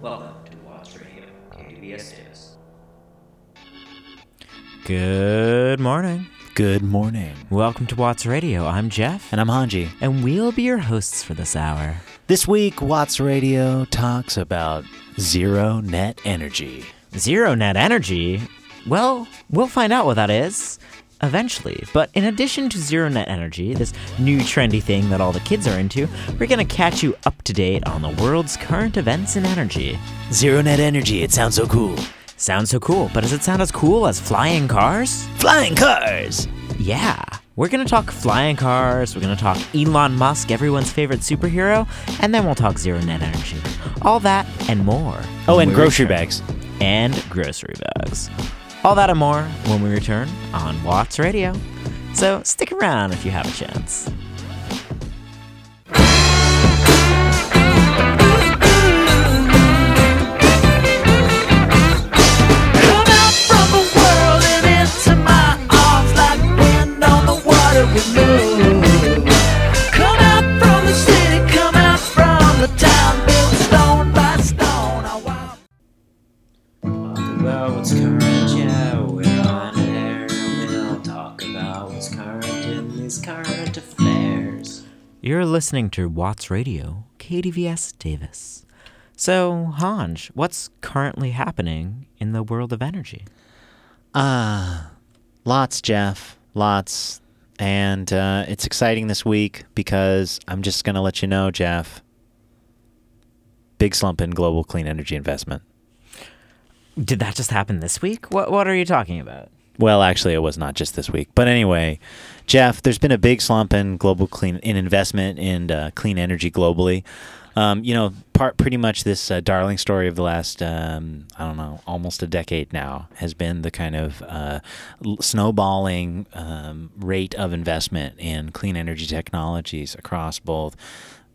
Welcome to Watts Radio, KDVS Davis. Good morning. Good morning. Welcome to Watts Radio. I'm Jeff, And I'm Hanji. and we'll be your hosts for this hour. This week, Watts Radio talks about zero net energy. Zero net energy? Well, we'll find out what that is eventually. But in addition to zero net energy, this new trendy thing that all the kids are into, we're going to catch you up to date on the world's current events in energy. Zero net energy, it sounds so cool. Sounds so cool, but does it sound as cool as flying cars? Flying cars! Yeah. We're going to talk flying cars, we're going to talk Elon Musk, everyone's favorite superhero, and then we'll talk zero net energy. All that and more. Oh, and grocery bags. And grocery bags. All that and more when we return on Watts Radio. So stick around if you have a chance. Come out You're listening to Watts Radio, KDVS Davis. So, Hanj, what's currently happening in the world of energy? Ah, lots, Jeff. Lots. And uh, it's exciting this week because I'm just going to let you know, Jeff. Big slump in global clean energy investment. Did that just happen this week? What What are you talking about? Well, actually, it was not just this week. But anyway, Jeff, there's been a big slump in global clean in investment in uh, clean energy globally. Um, you know, part pretty much this uh, darling story of the last um, I don't know almost a decade now has been the kind of uh, snowballing um, rate of investment in clean energy technologies across both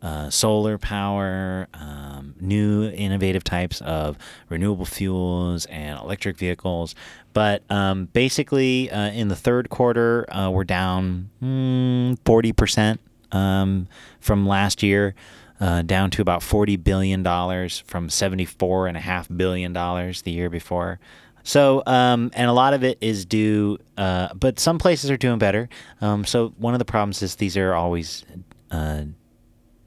uh, solar power, um, new innovative types of renewable fuels, and electric vehicles. But um, basically, uh, in the third quarter, uh, we're down mm, forty percent um, from last year. Uh, down to about $40 billion from $74.5 billion the year before. So, um, and a lot of it is due, uh, but some places are doing better. Um, so, one of the problems is these are always uh,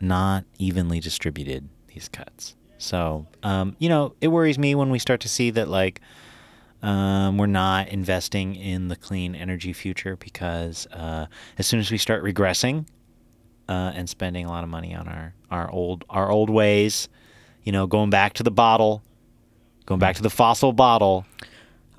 not evenly distributed, these cuts. So, um, you know, it worries me when we start to see that, like, um, we're not investing in the clean energy future because uh, as soon as we start regressing uh, and spending a lot of money on our, our old our old ways, you know, going back to the bottle, going back to the fossil bottle.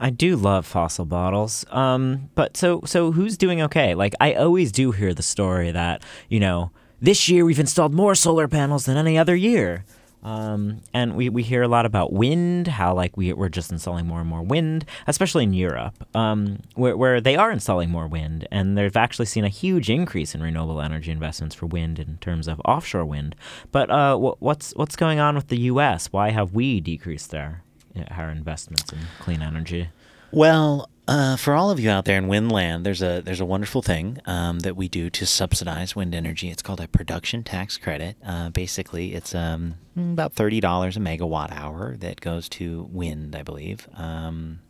I do love fossil bottles. Um, but so so who's doing okay? Like I always do hear the story that you know this year we've installed more solar panels than any other year. Um, and we, we hear a lot about wind, how like we, we're just installing more and more wind, especially in Europe, um, where, where they are installing more wind. And they've actually seen a huge increase in renewable energy investments for wind in terms of offshore wind. But uh, wh- what's, what's going on with the U.S.? Why have we decreased our, our investments in clean energy? Well, uh, for all of you out there in Windland, there's a there's a wonderful thing um, that we do to subsidize wind energy. It's called a production tax credit. Uh, basically, it's um, about thirty dollars a megawatt hour that goes to wind, I believe. Um,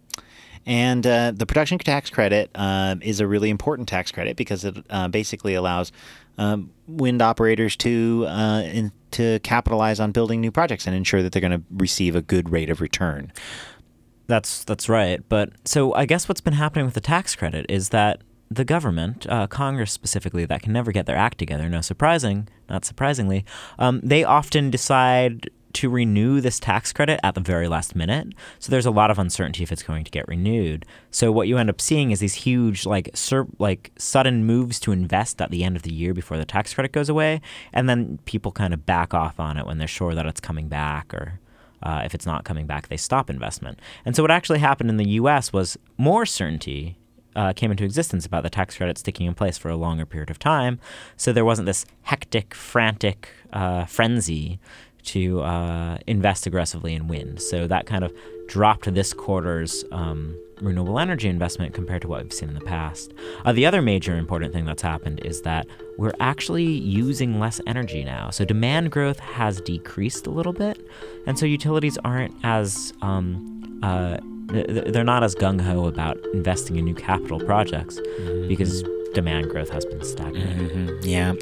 and uh, the production tax credit um, is a really important tax credit because it uh, basically allows um, wind operators to uh, in, to capitalize on building new projects and ensure that they're going to receive a good rate of return. That's that's right. But so I guess what's been happening with the tax credit is that the government, uh, Congress specifically, that can never get their act together. No surprising, not surprisingly, um, they often decide to renew this tax credit at the very last minute. So there's a lot of uncertainty if it's going to get renewed. So what you end up seeing is these huge, like, sur- like sudden moves to invest at the end of the year before the tax credit goes away, and then people kind of back off on it when they're sure that it's coming back or uh, if it's not coming back, they stop investment. And so, what actually happened in the US was more certainty uh, came into existence about the tax credit sticking in place for a longer period of time. So, there wasn't this hectic, frantic uh, frenzy to uh, invest aggressively in wind. So, that kind of dropped this quarter's um, renewable energy investment compared to what we've seen in the past. Uh, the other major important thing that's happened is that we're actually using less energy now. So demand growth has decreased a little bit, and so utilities aren't as um, uh, th- th- they're not as gung ho about investing in new capital projects because demand growth has been stagnant. Mhm. Yeah,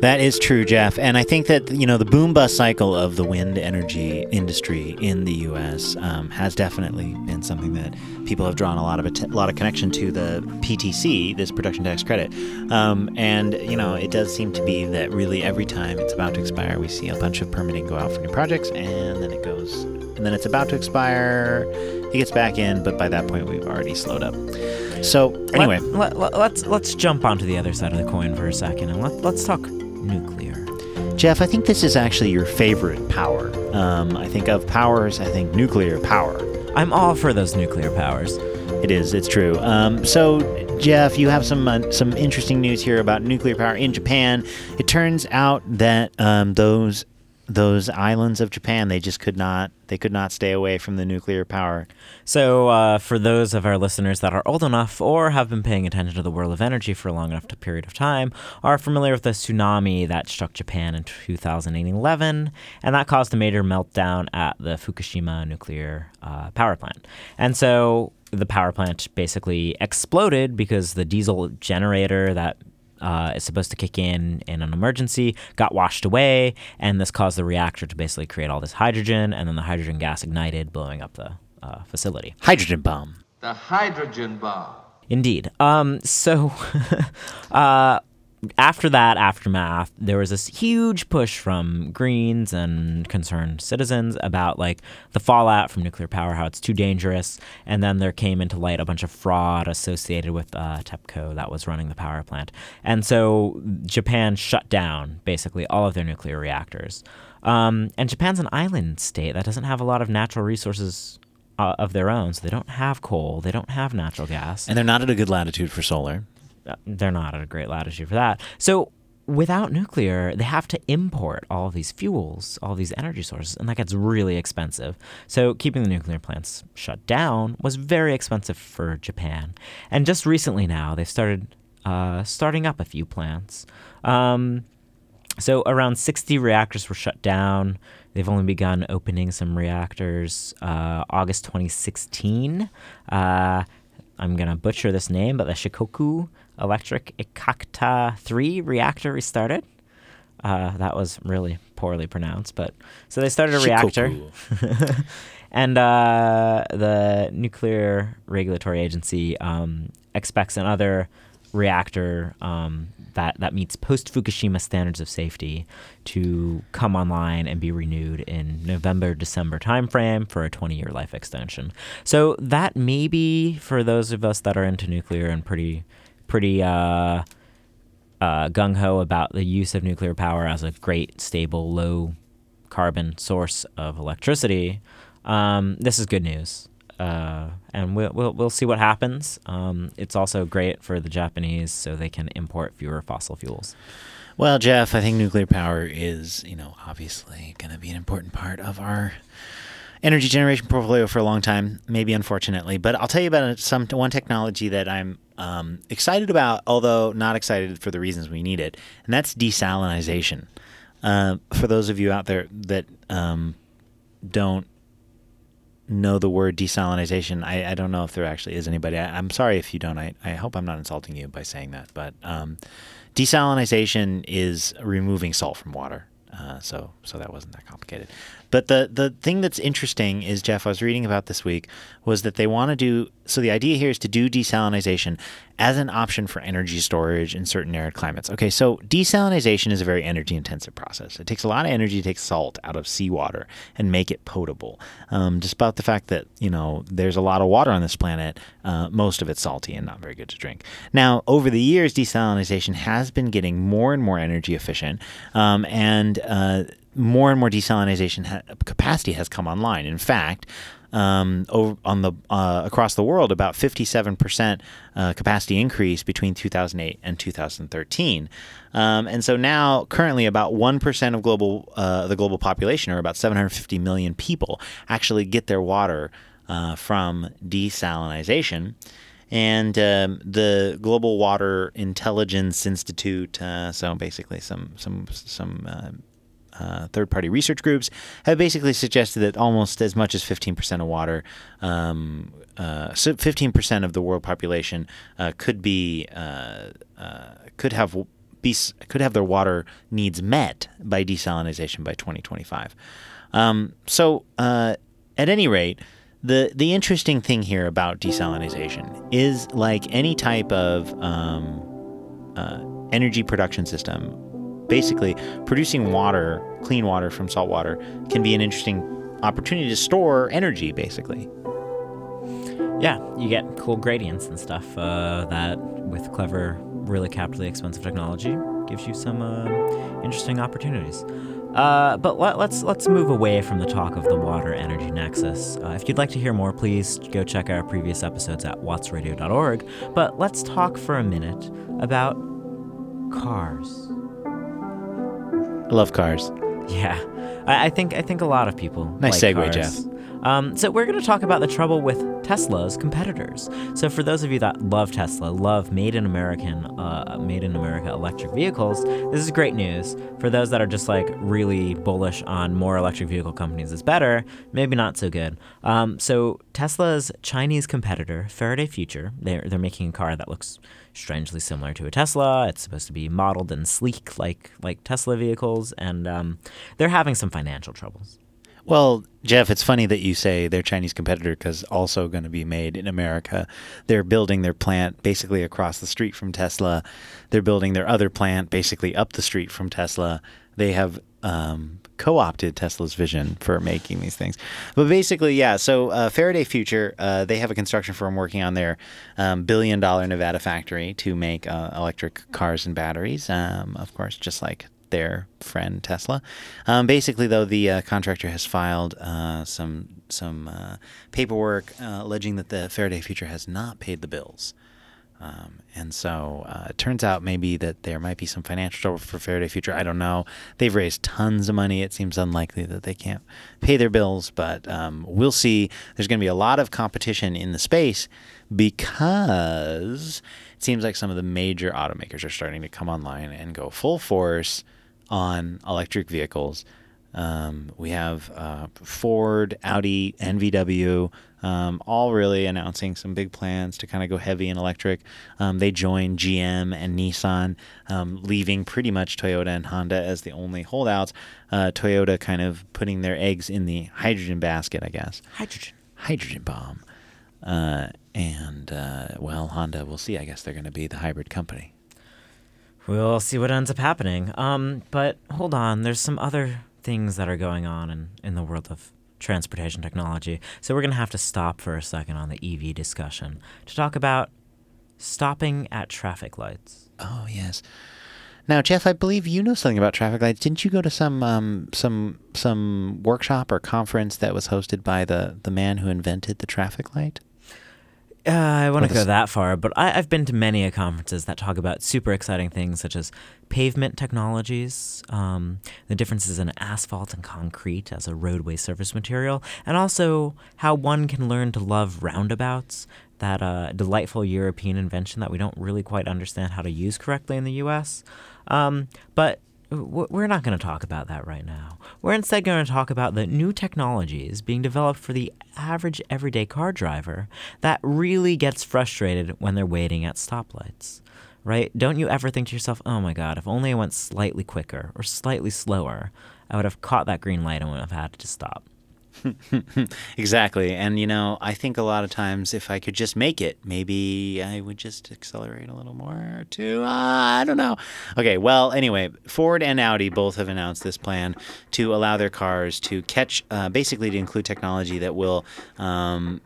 that is true, Jeff. And I think that you know the boom bust cycle of the wind energy industry in the U.S. Um, has definitely been something that people have drawn a lot of a lot of connection to the PTC, this production tax credit. Um, and you know, it does seem to be that really every time it's about to expire, we see a bunch of permitting go out for new projects, and then it goes, and then it's about to expire. It gets back in, but by that point, we've already slowed up. So anyway, let, let, let's let's jump onto the other side of the coin for a second and let, let's talk nuclear. Jeff, I think this is actually your favorite power. Um, I think of powers, I think nuclear power. I'm all for those nuclear powers. It is, it's true. Um, so, Jeff, you have some uh, some interesting news here about nuclear power in Japan. It turns out that um, those those islands of Japan they just could not they could not stay away from the nuclear power. So, uh, for those of our listeners that are old enough or have been paying attention to the world of energy for a long enough period of time, are familiar with the tsunami that struck Japan in 2011, and that caused a major meltdown at the Fukushima nuclear uh, power plant. And so, the power plant basically exploded because the diesel generator that uh, is supposed to kick in in an emergency got washed away, and this caused the reactor to basically create all this hydrogen, and then the hydrogen gas ignited, blowing up the uh, facility. Hydrogen bomb. The hydrogen bomb. Indeed. Um, so, uh, after that aftermath, there was this huge push from Greens and concerned citizens about like the fallout from nuclear power, how it's too dangerous, and then there came into light a bunch of fraud associated with uh, TEPCO that was running the power plant, and so Japan shut down basically all of their nuclear reactors. Um, and Japan's an island state that doesn't have a lot of natural resources uh, of their own, so they don't have coal, they don't have natural gas. And they're not at a good latitude for solar. Uh, they're not at a great latitude for that. So without nuclear, they have to import all these fuels, all these energy sources, and that gets really expensive. So keeping the nuclear plants shut down was very expensive for Japan. And just recently now, they've started uh, starting up a few plants. Um, so around 60 reactors were shut down. They've only begun opening some reactors uh, August 2016. Uh, I'm gonna butcher this name, but the Shikoku Electric Ikakta 3 reactor restarted. Uh, that was really poorly pronounced, but so they started a reactor, and uh, the Nuclear Regulatory Agency um, expects another reactor um, that that meets post Fukushima standards of safety to come online and be renewed in November December timeframe for a 20 year life extension. So that may be for those of us that are into nuclear and pretty pretty uh, uh, gung ho about the use of nuclear power as a great stable low carbon source of electricity. Um, this is good news. Uh, and we'll, we'll, we'll see what happens. Um, it's also great for the Japanese so they can import fewer fossil fuels. Well, Jeff, I think nuclear power is, you know, obviously going to be an important part of our energy generation portfolio for a long time, maybe unfortunately. But I'll tell you about some one technology that I'm um, excited about, although not excited for the reasons we need it, and that's desalinization. Uh, for those of you out there that um, don't know the word desalinization, I, I don't know if there actually is anybody. I, I'm sorry if you don't. I, I hope I'm not insulting you by saying that, but um, desalinization is removing salt from water. Uh, so so that wasn't that complicated. But the the thing that's interesting is Jeff, I was reading about this week was that they want to do so the idea here is to do desalinization as an option for energy storage in certain arid climates. Okay, so desalinization is a very energy intensive process. It takes a lot of energy to take salt out of seawater and make it potable. Um, despite the fact that you know there's a lot of water on this planet, uh, most of it's salty and not very good to drink. Now, over the years, desalinization has been getting more and more energy efficient, um, and uh, more and more desalinization ha- capacity has come online. In fact, um, on the uh, across the world, about 57% uh, capacity increase between 2008 and 2013, um, and so now currently about 1% of global uh, the global population, or about 750 million people, actually get their water uh, from desalinization. And um, the Global Water Intelligence Institute, uh, so basically some some some uh, uh, third-party research groups have basically suggested that almost as much as 15% of water, um, uh, so 15% of the world population uh, could be uh, uh, could have be could have their water needs met by desalinization by 2025. Um, so at any rate. The, the interesting thing here about desalinization is like any type of um, energy production system, basically producing water, clean water from salt water, can be an interesting opportunity to store energy, basically. Yeah, you get cool gradients and stuff uh, that, with clever, really capitally expensive technology, gives you some uh, interesting opportunities. Uh, but let, let's let's move away from the talk of the water energy nexus. Uh, if you'd like to hear more, please go check our previous episodes at wattsradio.org. But let's talk for a minute about cars. I love cars. Yeah, I, I think I think a lot of people. Nice like segue, cars. Jeff. Um, so we're going to talk about the trouble with Tesla's competitors. So for those of you that love Tesla, love made in American, uh, made in America electric vehicles, this is great news. For those that are just like really bullish on more electric vehicle companies is better, maybe not so good. Um, so Tesla's Chinese competitor, Faraday Future, they're they're making a car that looks strangely similar to a Tesla. It's supposed to be modeled and sleek like like Tesla vehicles, and um, they're having some financial troubles. Well, Jeff, it's funny that you say their Chinese competitor because also going to be made in America. They're building their plant basically across the street from Tesla. They're building their other plant basically up the street from Tesla. They have um, co-opted Tesla's vision for making these things. But basically, yeah. So uh, Faraday Future, uh, they have a construction firm working on their um, billion-dollar Nevada factory to make uh, electric cars and batteries. Um, of course, just like their friend Tesla. Um, basically, though, the uh, contractor has filed uh, some some uh, paperwork uh, alleging that the Faraday Future has not paid the bills. Um, and so uh, it turns out maybe that there might be some financial trouble for Faraday Future. I don't know. They've raised tons of money. It seems unlikely that they can't pay their bills, but um, we'll see. There's going to be a lot of competition in the space because it seems like some of the major automakers are starting to come online and go full force on electric vehicles. Um, we have uh, Ford, Audi, and VW, um, all really announcing some big plans to kind of go heavy in electric. Um, they joined GM and Nissan, um, leaving pretty much Toyota and Honda as the only holdouts. Uh, Toyota kind of putting their eggs in the hydrogen basket, I guess. Hydrogen. Hydrogen bomb. Uh, and, uh, well, Honda, we'll see. I guess they're going to be the hybrid company. We'll see what ends up happening. Um, but hold on, there's some other things that are going on in, in the world of transportation technology. So we're going to have to stop for a second on the EV discussion to talk about stopping at traffic lights. Oh yes. Now, Jeff, I believe you know something about traffic lights. Didn't you go to some um, some some workshop or conference that was hosted by the the man who invented the traffic light? Uh, I want to go that far, but I, I've been to many a conferences that talk about super exciting things such as pavement technologies, um, the differences in asphalt and concrete as a roadway surface material, and also how one can learn to love roundabouts, that uh, delightful European invention that we don't really quite understand how to use correctly in the U.S. Um, but we're not going to talk about that right now. We're instead going to talk about the new technologies being developed for the average everyday car driver that really gets frustrated when they're waiting at stoplights. Right? Don't you ever think to yourself, oh my god, if only I went slightly quicker or slightly slower, I would have caught that green light and would have had to stop. Exactly. And, you know, I think a lot of times if I could just make it, maybe I would just accelerate a little more too. Uh, I don't know. Okay. Well, anyway, Ford and Audi both have announced this plan to allow their cars to catch, uh, basically to include technology that will. Um,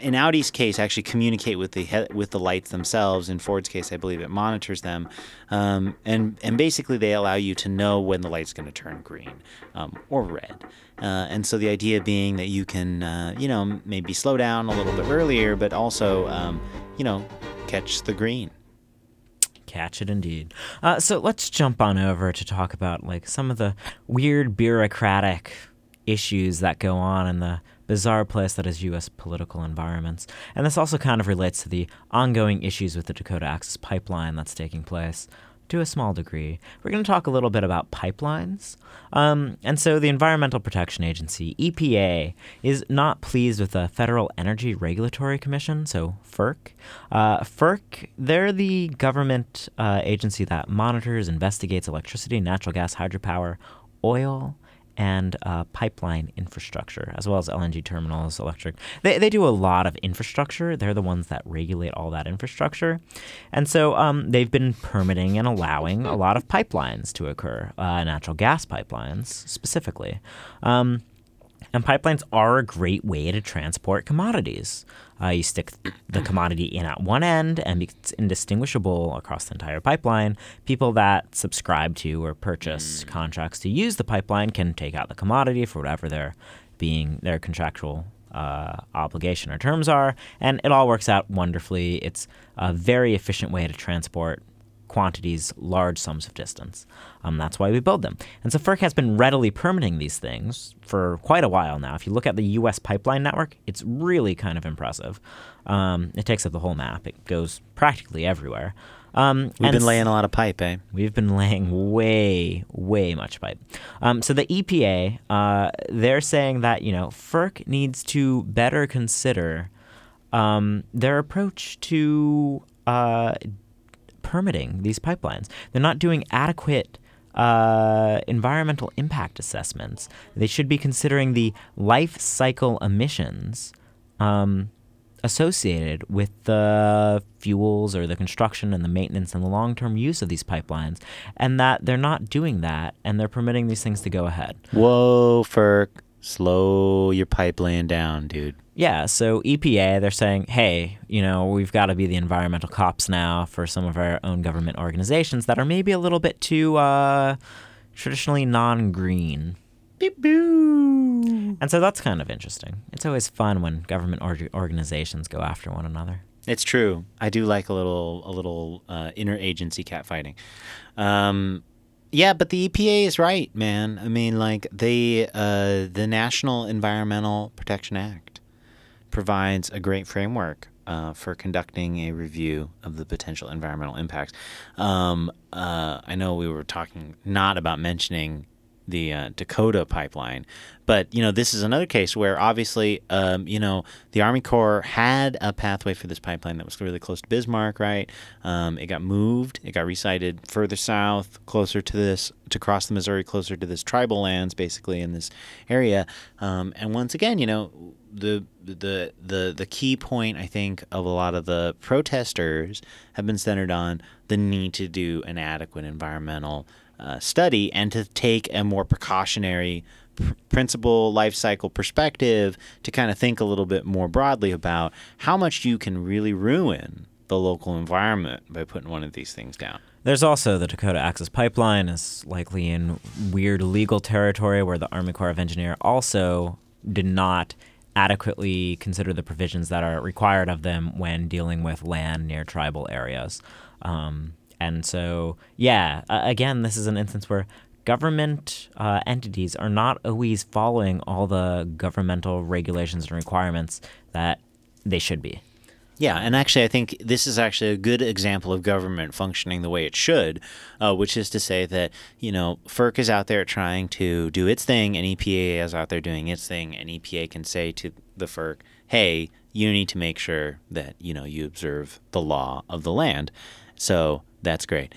in Audi's case, actually communicate with the he- with the lights themselves. In Ford's case, I believe it monitors them, um, and and basically they allow you to know when the light's going to turn green um, or red. Uh, and so the idea being that you can, uh, you know, maybe slow down a little bit earlier, but also, um, you know, catch the green. Catch it indeed. Uh, so let's jump on over to talk about like some of the weird bureaucratic issues that go on in the bizarre place that is U.S. political environments. And this also kind of relates to the ongoing issues with the Dakota Access Pipeline that's taking place to a small degree. We're going to talk a little bit about pipelines. Um, and so, the Environmental Protection Agency, EPA, is not pleased with the Federal Energy Regulatory Commission, so FERC. Uh, FERC, they're the government uh, agency that monitors, investigates electricity, natural gas, hydropower, oil, and uh, pipeline infrastructure, as well as LNG terminals, electric. They, they do a lot of infrastructure. They're the ones that regulate all that infrastructure. And so um, they've been permitting and allowing a lot of pipelines to occur, uh, natural gas pipelines specifically. Um, and pipelines are a great way to transport commodities. Uh, you stick the commodity in at one end, and it's indistinguishable across the entire pipeline. People that subscribe to or purchase contracts to use the pipeline can take out the commodity for whatever their being their contractual uh, obligation or terms are, and it all works out wonderfully. It's a very efficient way to transport quantities, large sums of distance. Um, that's why we build them. And so FERC has been readily permitting these things for quite a while now. If you look at the U.S. pipeline network, it's really kind of impressive. Um, it takes up the whole map. It goes practically everywhere. Um, We've been laying a lot of pipe, eh? We've been laying way, way much pipe. Um, so the EPA, uh, they're saying that you know FERC needs to better consider um, their approach to uh, permitting these pipelines. They're not doing adequate uh, environmental impact assessments. They should be considering the life cycle emissions um, associated with the fuels or the construction and the maintenance and the long term use of these pipelines, and that they're not doing that and they're permitting these things to go ahead. Whoa, FERC, slow your pipe laying down, dude. Yeah, so EPA, they're saying, hey, you know, we've got to be the environmental cops now for some of our own government organizations that are maybe a little bit too uh, traditionally non green. And so that's kind of interesting. It's always fun when government org- organizations go after one another. It's true. I do like a little a little uh, interagency catfighting. Um, yeah, but the EPA is right, man. I mean, like the uh, the National Environmental Protection Act provides a great framework uh, for conducting a review of the potential environmental impacts. Um, uh, I know we were talking not about mentioning the uh, Dakota pipeline. But you know, this is another case where obviously, um, you know, the Army Corps had a pathway for this pipeline that was really close to Bismarck, right? Um, it got moved, it got resited further south, closer to this, to cross the Missouri, closer to this tribal lands, basically in this area. Um, and once again, you know, the the the the key point I think of a lot of the protesters have been centered on the need to do an adequate environmental uh, study and to take a more precautionary pr- principle life cycle perspective to kind of think a little bit more broadly about how much you can really ruin the local environment by putting one of these things down. There's also the Dakota Access Pipeline is likely in weird legal territory where the Army Corps of Engineer also did not adequately consider the provisions that are required of them when dealing with land near tribal areas. Um, and so, yeah, uh, again, this is an instance where government uh, entities are not always following all the governmental regulations and requirements that they should be. Yeah, and actually, I think this is actually a good example of government functioning the way it should, uh, which is to say that, you know, FERC is out there trying to do its thing, and EPA is out there doing its thing, and EPA can say to the FERC, hey, you need to make sure that, you know, you observe the law of the land. So that's great.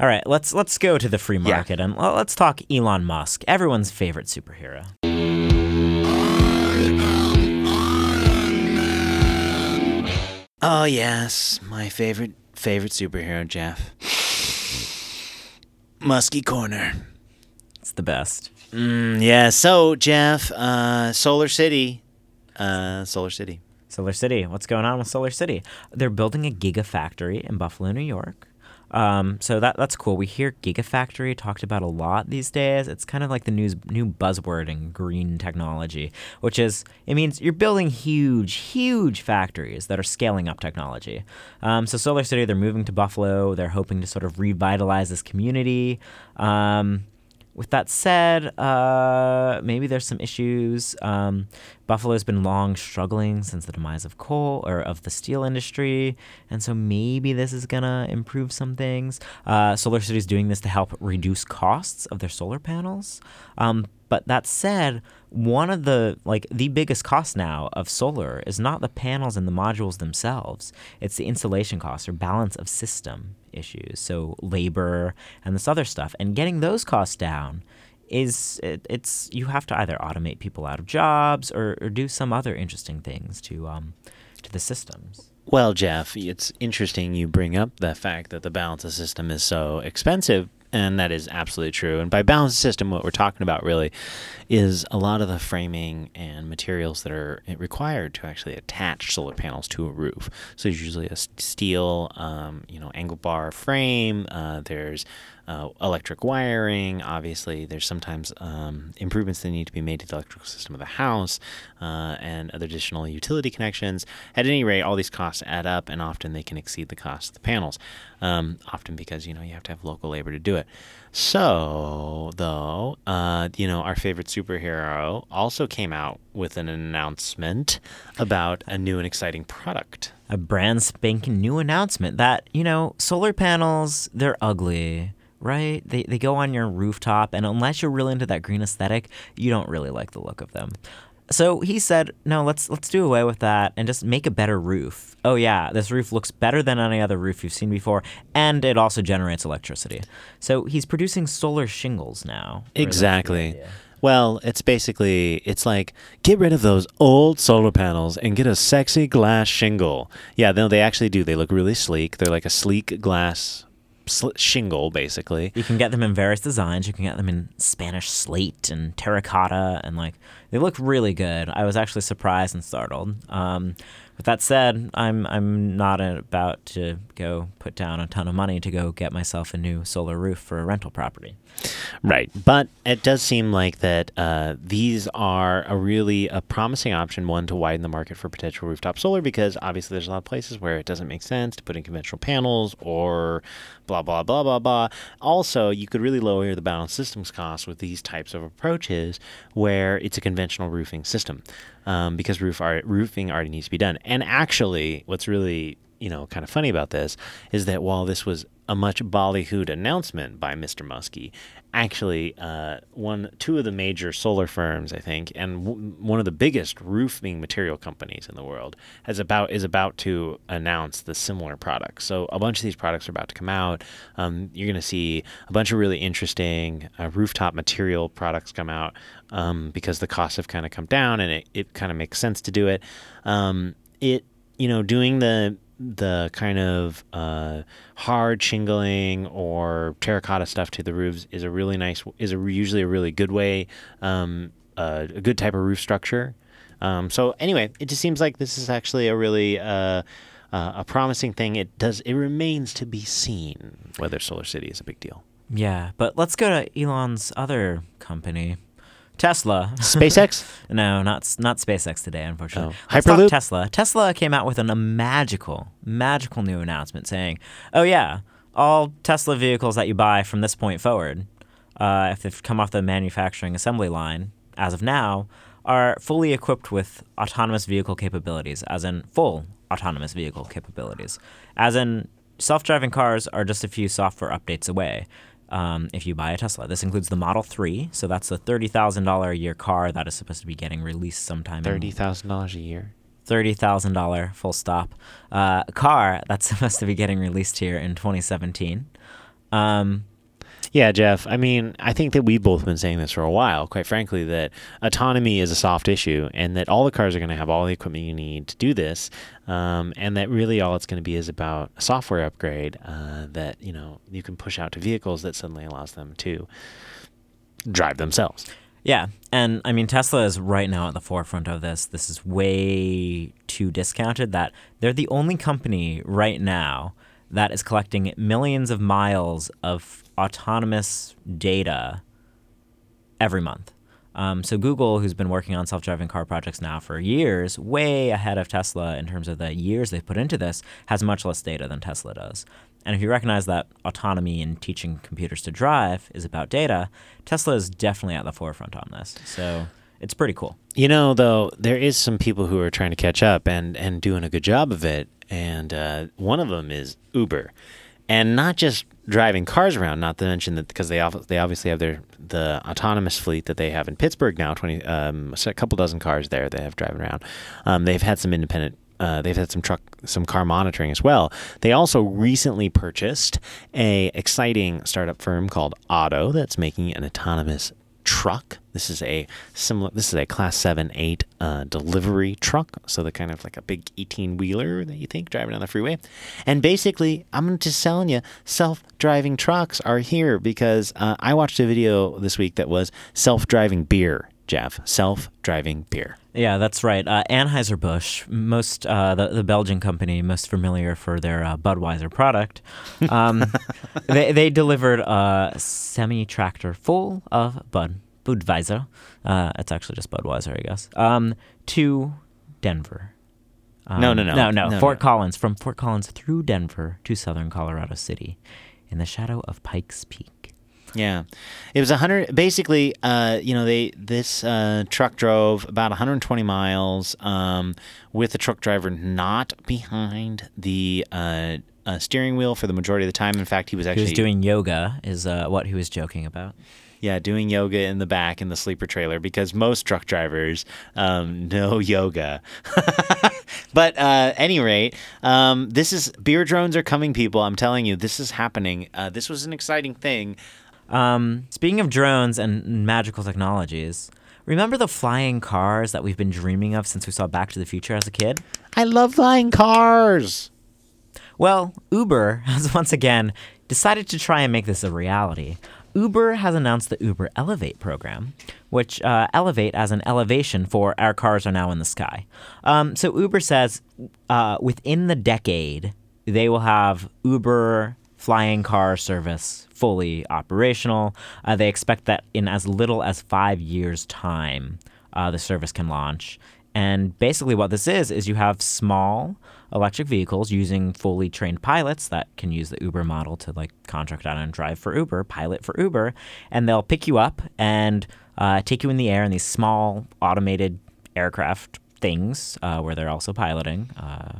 All right, let's let's go to the free market and let's talk Elon Musk, everyone's favorite superhero. Oh, yes, my favorite, favorite superhero, Jeff. Musky Corner. It's the best. Mm, yeah. So Jeff, uh, Solar City, uh, Solar City. Solar City. What's going on with Solar City? They're building a gigafactory in Buffalo, New York. Um, so that that's cool. We hear gigafactory talked about a lot these days. It's kind of like the news new buzzword in green technology, which is it means you're building huge, huge factories that are scaling up technology. Um, so Solar City, they're moving to Buffalo. They're hoping to sort of revitalize this community. Um, with that said, uh, maybe there's some issues, um, Buffalo's been long struggling since the demise of coal or of the steel industry, and so maybe this is gonna improve some things. Uh, Solar City's doing this to help reduce costs of their solar panels. Um, but that said, one of the like the biggest cost now of solar is not the panels and the modules themselves. It's the installation costs or balance of system issues. So labor and this other stuff, and getting those costs down is it, it's you have to either automate people out of jobs or, or do some other interesting things to um, to the systems. Well, Jeff, it's interesting you bring up the fact that the balance of system is so expensive, and that is absolutely true. And by balance system, what we're talking about really is a lot of the framing and materials that are required to actually attach solar panels to a roof. So there's usually a steel, um, you know, angle bar frame. Uh, there's uh, electric wiring. Obviously, there's sometimes um, improvements that need to be made to the electrical system of the house uh, and other additional utility connections. At any rate, all these costs add up, and often they can exceed the cost of the panels. Um, often because you know you have to have local labor to do it. So, though, uh, you know, our favorite superhero also came out with an announcement about a new and exciting product. a brand spanking new announcement that you know solar panels they're ugly right they, they go on your rooftop and unless you're really into that green aesthetic you don't really like the look of them so he said no let's let's do away with that and just make a better roof oh yeah this roof looks better than any other roof you've seen before and it also generates electricity so he's producing solar shingles now Or that's the Exactly. Well, it's basically it's like get rid of those old solar panels and get a sexy glass shingle. Yeah, no, they actually do. They look really sleek. They're like a sleek glass shingle, basically. You can get them in various designs. You can get them in Spanish slate and terracotta, and like they look really good. I was actually surprised and startled. Um, with that said, I'm I'm not about to go put down a ton of money to go get myself a new solar roof for a rental property. Right, but it does seem like that uh, these are a really a promising option. One to widen the market for potential rooftop solar because obviously there's a lot of places where it doesn't make sense to put in conventional panels or blah blah blah blah blah. Also, you could really lower the balance systems costs with these types of approaches where it's a conventional roofing system um, because roof roofing already needs to be done. And actually, what's really you know kind of funny about this is that while this was a much ballyhooed announcement by Mr. Muskie. Actually, uh, one, two of the major solar firms, I think, and w- one of the biggest roofing material companies in the world, has about is about to announce the similar products. So a bunch of these products are about to come out. Um, you're going to see a bunch of really interesting uh, rooftop material products come out um, because the costs have kind of come down, and it, it kind of makes sense to do it. Um, it you know doing the the kind of uh, hard shingling or terracotta stuff to the roofs is a really nice is a usually a really good way um, uh, a good type of roof structure. Um, so anyway it just seems like this is actually a really uh, uh, a promising thing. It does it remains to be seen whether solar city is a big deal. Yeah, but let's go to Elon's other company, Tesla. SpaceX No, not not SpaceX today, unfortunately. Oh. Hyperloop? Tesla. Tesla came out with an, a magical, magical new announcement saying, "Oh yeah, all Tesla vehicles that you buy from this point forward, uh, if they've come off the manufacturing assembly line as of now, are fully equipped with autonomous vehicle capabilities, as in full autonomous vehicle capabilities, as in self-driving cars are just a few software updates away." Um, if you buy a Tesla. This includes the Model 3, so that's the $30,000 a year car that is supposed to be getting released sometime in thirty thousand dollars a year $30,000 full stop uh, car that's supposed to be getting released here in 2017. Um, Yeah, Jeff. I mean, I think that we've both been saying this for a while, quite frankly, that autonomy is a soft issue and that all the cars are going to have all the equipment you need to do this. Um, and that really all it's going to be is about a software upgrade uh, that, you know, you can push out to vehicles that suddenly allows them to drive themselves. yeah, and I mean, Tesla is right now at the forefront of this. This is way too discounted that they're the only company right now that is collecting millions of miles of autonomous data every month. Um, so Google, who's been working on self-driving car projects now for years, way ahead of Tesla in terms of the years they've put into this, has much less data than Tesla does. And if you recognize that autonomy and teaching computers to drive is about data, Tesla is definitely at the forefront on this. So It's pretty cool. You know, though, there is some people who are trying to catch up and and doing a good job of it, and uh, one of them is Uber, and not just driving cars around. Not to mention that because they they obviously have their the autonomous fleet that they have in Pittsburgh now, twenty um, a couple dozen cars there they have driving around. Um, they've had some independent. Uh, they've had some truck, some car monitoring as well. They also recently purchased a exciting startup firm called Otto that's making an autonomous truck. This is a similar. This is a class seven eight uh, delivery truck. So the kind of like a big eighteen wheeler that you think driving down the freeway. And basically, I'm just telling you, self driving trucks are here because uh, I watched a video this week that was self driving beer. Jeff, self driving beer. Yeah, that's right. Uh, Anheuser Busch, most uh, the the Belgian company most familiar for their uh, Budweiser product, um, they they delivered a semi tractor full of Bud Budweiser. Uh, it's actually just Budweiser, I guess. Um, to Denver. Um, No, no, no. no, no, No, Fort no. Collins from Fort Collins through Denver to southern Colorado City, in the shadow of Pikes Peak. Yeah, it was a hundred. Basically, uh, you know, they this uh, truck drove about 120 miles um, with the truck driver not behind the uh, uh, steering wheel for the majority of the time. In fact, he was actually He was doing yoga, is uh, what he was joking about. yeah doing yoga in the back in the sleeper trailer because most truck drivers um, know yoga. but uh, any rate, um, this is beer drones are coming, people. I'm telling you, this is happening. Uh, this was an exciting thing. Um, speaking of drones and magical technologies, remember the flying cars that we've been dreaming of since we saw Back to the Future as a kid? I love flying cars. Well, Uber has once again decided to try and make this a reality. Uber has announced the Uber Elevate program, which uh, Elevate as an elevation for our cars are now in the sky. Um, so Uber says uh, within the decade, they will have Uber flying car service fully operational. Uh, they expect that in as little as five years' time, uh, the service can launch. And basically, what this is, is you have small electric vehicles using fully trained pilots that can use the Uber model to like contract out and drive for Uber, pilot for Uber, and they'll pick you up and uh, take you in the air in these small automated aircraft things uh, where they're also piloting. Uh,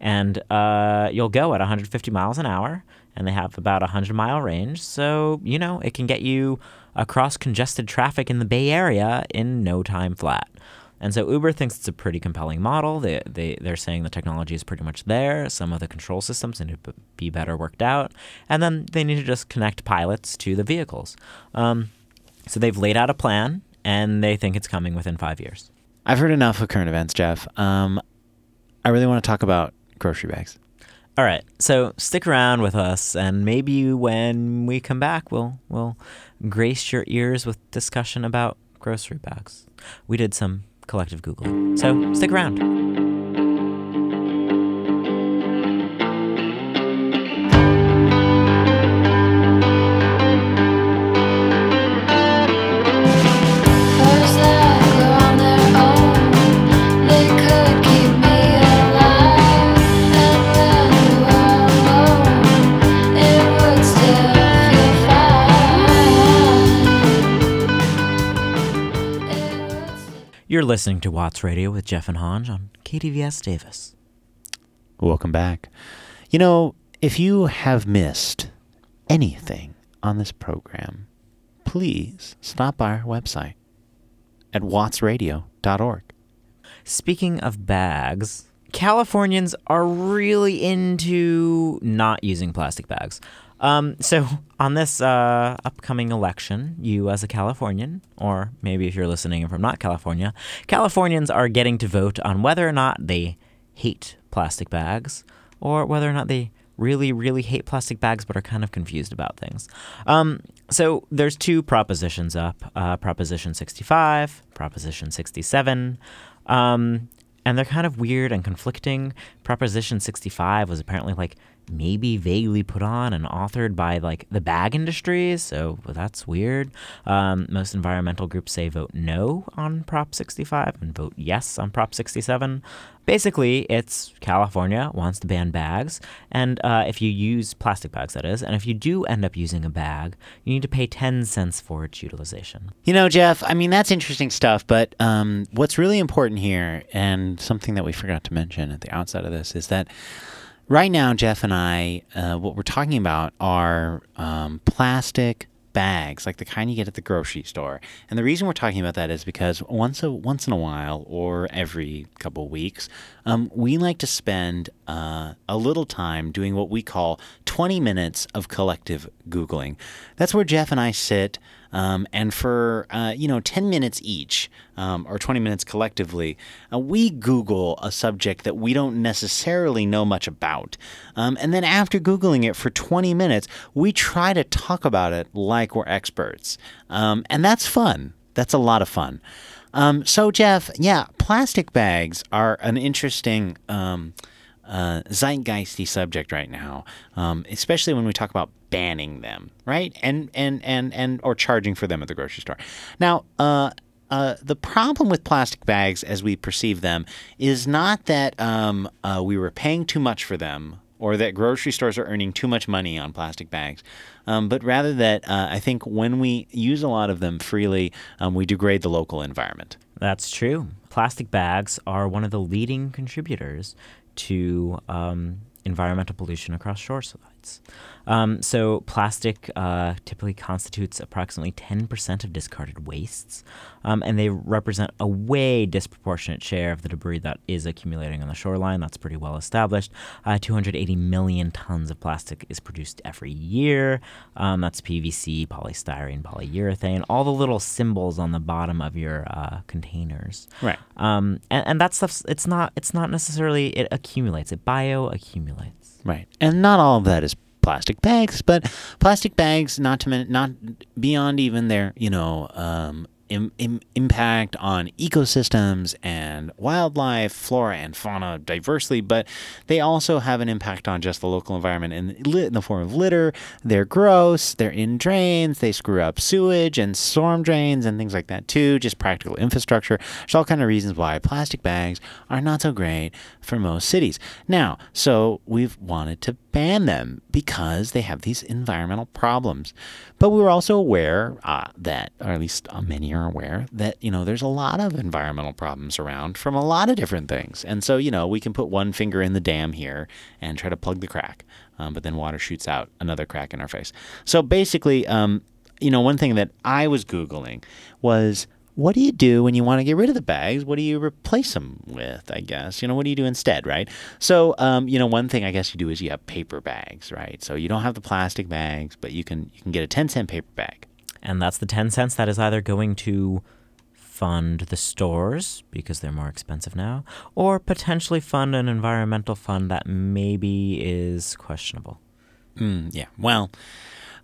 and uh, you'll go at 150 miles an hour, and they have about a 100 mile range. So, you know, it can get you across congested traffic in the Bay Area in no time flat. And so Uber thinks it's a pretty compelling model. They, they, they're saying the technology is pretty much there. Some of the control systems need to be better worked out. And then they need to just connect pilots to the vehicles. Um, so they've laid out a plan, and they think it's coming within five years. I've heard enough of current events, Jeff. Um, I really want to talk about grocery bags. All right, so stick around with us, and maybe when we come back, we'll we'll grace your ears with discussion about grocery bags. We did some collective googling, so stick around. Listening to Watts Radio with Jeff and Hanj on KDVS Davis. Welcome back. You know, if you have missed anything on this program, please stop by our website at wattsradio.org. Speaking of bags, Californians are really into not using plastic bags. Um, so, on this uh, upcoming election, you as a Californian, or maybe if you're listening from not California, Californians are getting to vote on whether or not they hate plastic bags or whether or not they really, really hate plastic bags but are kind of confused about things. Um, so there's two propositions up uh, Proposition 65, Proposition 67. Um, and they're kind of weird and conflicting. Proposition 65 was apparently like maybe vaguely put on and authored by like the bag industries. So that's weird. Um, most environmental groups say vote no on Prop 65 and vote yes on Prop 67. Basically, it's California wants to ban bags, and uh, if you use plastic bags, that is, and if you do end up using a bag, you need to pay 10 cents for its utilization. You know, Jeff, I mean, that's interesting stuff, but um, what's really important here, and something that we forgot to mention at the outset of this, is that right now, Jeff and I, uh, what we're talking about are um, plastic bags, like the kind you get at the grocery store. And the reason we're talking about that is because once a once in a while, or every couple of weeks, um, we like to spend uh, a little time doing what we call 20 minutes of collective googling. That's where Jeff and I sit. Um, and for uh, you know 10 minutes each um, or 20 minutes collectively uh, we google a subject that we don't necessarily know much about. Um, and then after googling it for 20 minutes we try to talk about it like we're experts. Um, and that's fun. That's a lot of fun. Um, so jeff yeah plastic bags are an interesting um, uh, zeitgeisty subject right now, um, especially when we talk about banning them, right? And and and and or charging for them at the grocery store. Now, uh, uh, the problem with plastic bags, as we perceive them, is not that um, uh, we were paying too much for them or that grocery stores are earning too much money on plastic bags, um, but rather that uh, I think when we use a lot of them freely, um, we degrade the local environment. That's true. Plastic bags are one of the leading contributors to um, environmental pollution across shoresides. Um, so, plastic uh, typically constitutes approximately 10% of discarded wastes, um, and they represent a way disproportionate share of the debris that is accumulating on the shoreline. That's pretty well established. Uh, 280 million tons of plastic is produced every year. Um, that's PVC, polystyrene, polyurethane, all the little symbols on the bottom of your uh, containers. Right. Um, and, and that stuff, it's not, it's not necessarily, it accumulates, it bioaccumulates. Right. And not all of that is plastic bags, but plastic bags, not to men- not beyond even their, you know, um, Im- im- impact on ecosystems and wildlife, flora and fauna diversely, but they also have an impact on just the local environment in, in the form of litter. They're gross, they're in drains, they screw up sewage and storm drains and things like that too, just practical infrastructure. There's all kind of reasons why plastic bags are not so great for most cities. Now, so we've wanted to ban them because they have these environmental problems. But we were also aware uh, that, or at least uh, many are aware, that, you know, there's a lot of environmental problems around from a lot of different things. And so, you know, we can put one finger in the dam here and try to plug the crack, um, but then water shoots out another crack in our face. So basically, um, you know, one thing that I was Googling was what do you do when you want to get rid of the bags? What do you replace them with? I guess you know what do you do instead, right? So, um, you know, one thing I guess you do is you have paper bags, right? So you don't have the plastic bags, but you can you can get a ten cent paper bag. And that's the 10 cents that is either going to fund the stores because they're more expensive now, or potentially fund an environmental fund that maybe is questionable. Mm, yeah. Well,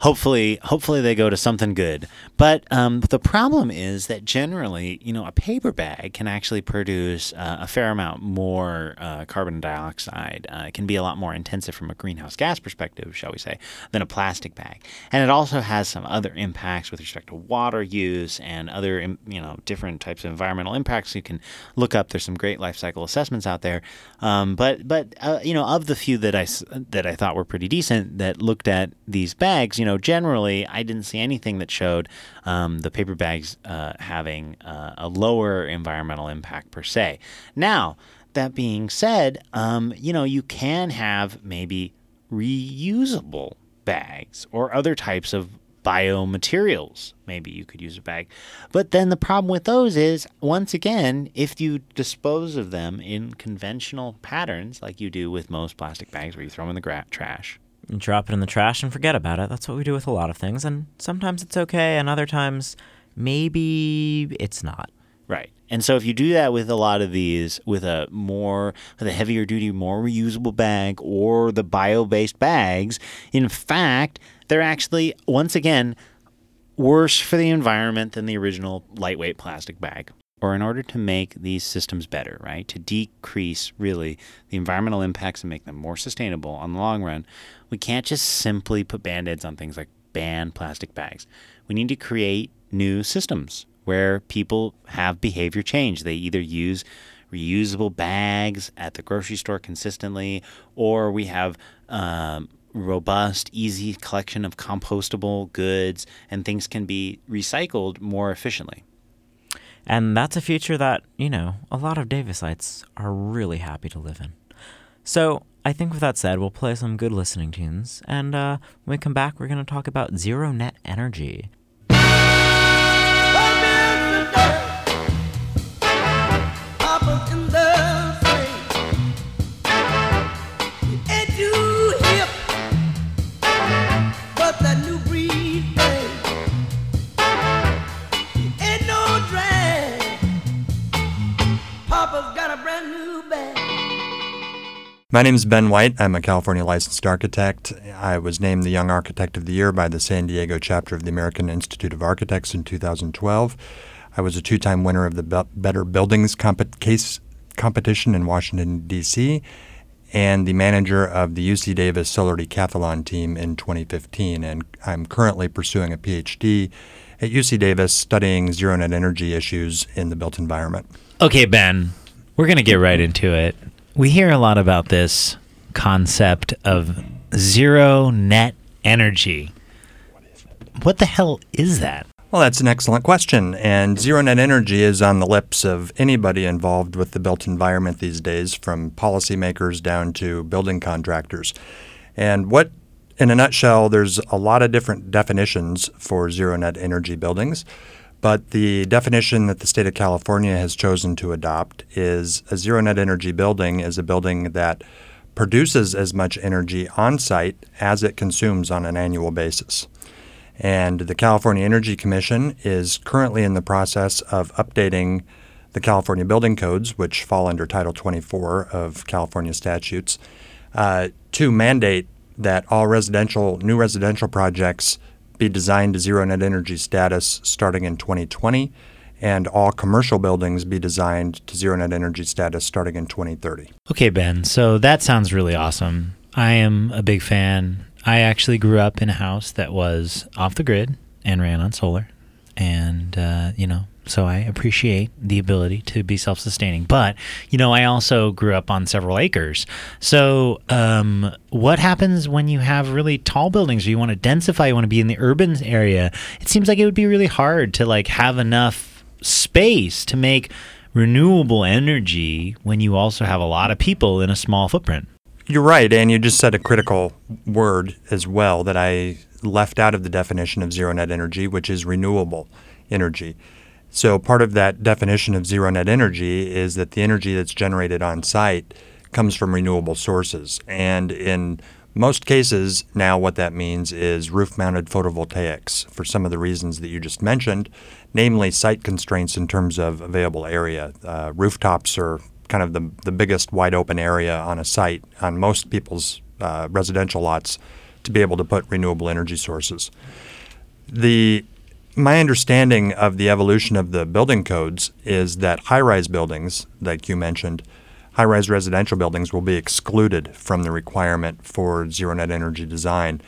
hopefully, hopefully they go to something good. But um, the problem is that generally, you know, a paper bag can actually produce uh, a fair amount more uh, carbon dioxide. Uh, it can be a lot more intensive from a greenhouse gas perspective, shall we say, than a plastic bag. And it also has some other impacts with respect to water use and other, you know, different types of environmental impacts. You can look up. There's some great life cycle assessments out there. Um, but but uh, you know, of the few that I that I thought were pretty decent that looked at these bags, you know, generally I didn't see anything that showed um, the paper bags uh, having uh, a lower environmental impact per se. Now, that being said, um, you know, you can have maybe reusable bags or other types of biomaterials. Maybe you could use a bag. But then the problem with those is, once again, if you dispose of them in conventional patterns, like you do with most plastic bags where you throw them in the gra- trash, You drop it in the trash and forget about it. That's what we do with a lot of things. And sometimes it's okay, and other times maybe it's not. Right. And so if you do that with a lot of these, with a more, with a heavier duty, more reusable bag or the bio based bags, in fact, they're actually, once again, worse for the environment than the original lightweight plastic bag. Or in order to make these systems better, right, to decrease really the environmental impacts and make them more sustainable on the long run, we can't just simply put band aids on things like ban plastic bags. We need to create new systems where people have behavior change. They either use reusable bags at the grocery store consistently, or we have um, robust, easy collection of compostable goods, and things can be recycled more efficiently. And that's a future that, you know, a lot of Davisites are really happy to live in. So I think with that said, we'll play some good listening tunes. And uh, when we come back, we're going to talk about zero net energy. My name is Ben White. I'm a California licensed architect. I was named the Young Architect of the Year by the San Diego chapter of the American Institute of Architects in 2012. I was a two time winner of the Be- Better Buildings comp- case competition in Washington, D.C., and the manager of the UC Davis Solar Decathlon team in 2015. And I'm currently pursuing a PhD at UC Davis studying zero net energy issues in the built environment. Okay, Ben, we're going to get right into it. We hear a lot about this concept of zero net energy. What the hell is that? Well, that's an excellent question. And zero net energy is on the lips of anybody involved with the built environment these days, from policymakers down to building contractors. And what, in a nutshell, there's a lot of different definitions for zero net energy buildings. But the definition that the state of California has chosen to adopt is a zero net energy building is a building that produces as much energy on site as it consumes on an annual basis. And the California Energy Commission is currently in the process of updating the California building codes, which fall under Title 24 of California statutes, uh, to mandate that all residential, new residential projects be designed to zero net energy status starting in 2020, and all commercial buildings be designed to zero net energy status starting in 2030. Okay, Ben, so that sounds really awesome. I am a big fan. I actually grew up in a house that was off the grid and ran on solar. And, uh, you know, so I appreciate the ability to be self sustaining. But, you know, I also grew up on several acres. So, um, what happens when you have really tall buildings or you want to densify, you want to be in the urban area? It seems like it would be really hard to, like, have enough space to make renewable energy when you also have a lot of people in a small footprint. You're right, and you just said a critical word as well that I left out of the definition of zero net energy, which is renewable energy. So, part of that definition of zero net energy is that the energy that's generated on site comes from renewable sources. And in most cases, now what that means is roof mounted photovoltaics for some of the reasons that you just mentioned, namely site constraints in terms of available area. Uh, rooftops are kind of the, the biggest wide open area on a site on most people's uh, residential lots to be able to put renewable energy sources. The my understanding of the evolution of the building codes is that high-rise buildings, like you mentioned, high-rise residential buildings will be excluded from the requirement for zero net energy design.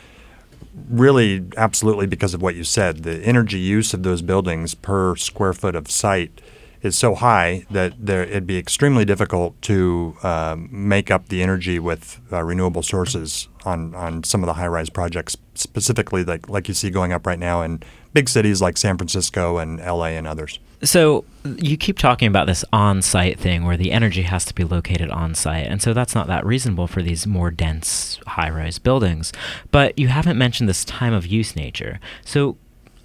Really, absolutely, because of what you said, the energy use of those buildings per square foot of site is so high that there, it'd be extremely difficult to um, make up the energy with uh, renewable sources on, on some of the high-rise projects, specifically like like you see going up right now in big cities like San Francisco and LA and others. So you keep talking about this on-site thing where the energy has to be located on-site, and so that's not that reasonable for these more dense high-rise buildings. But you haven't mentioned this time of use nature. So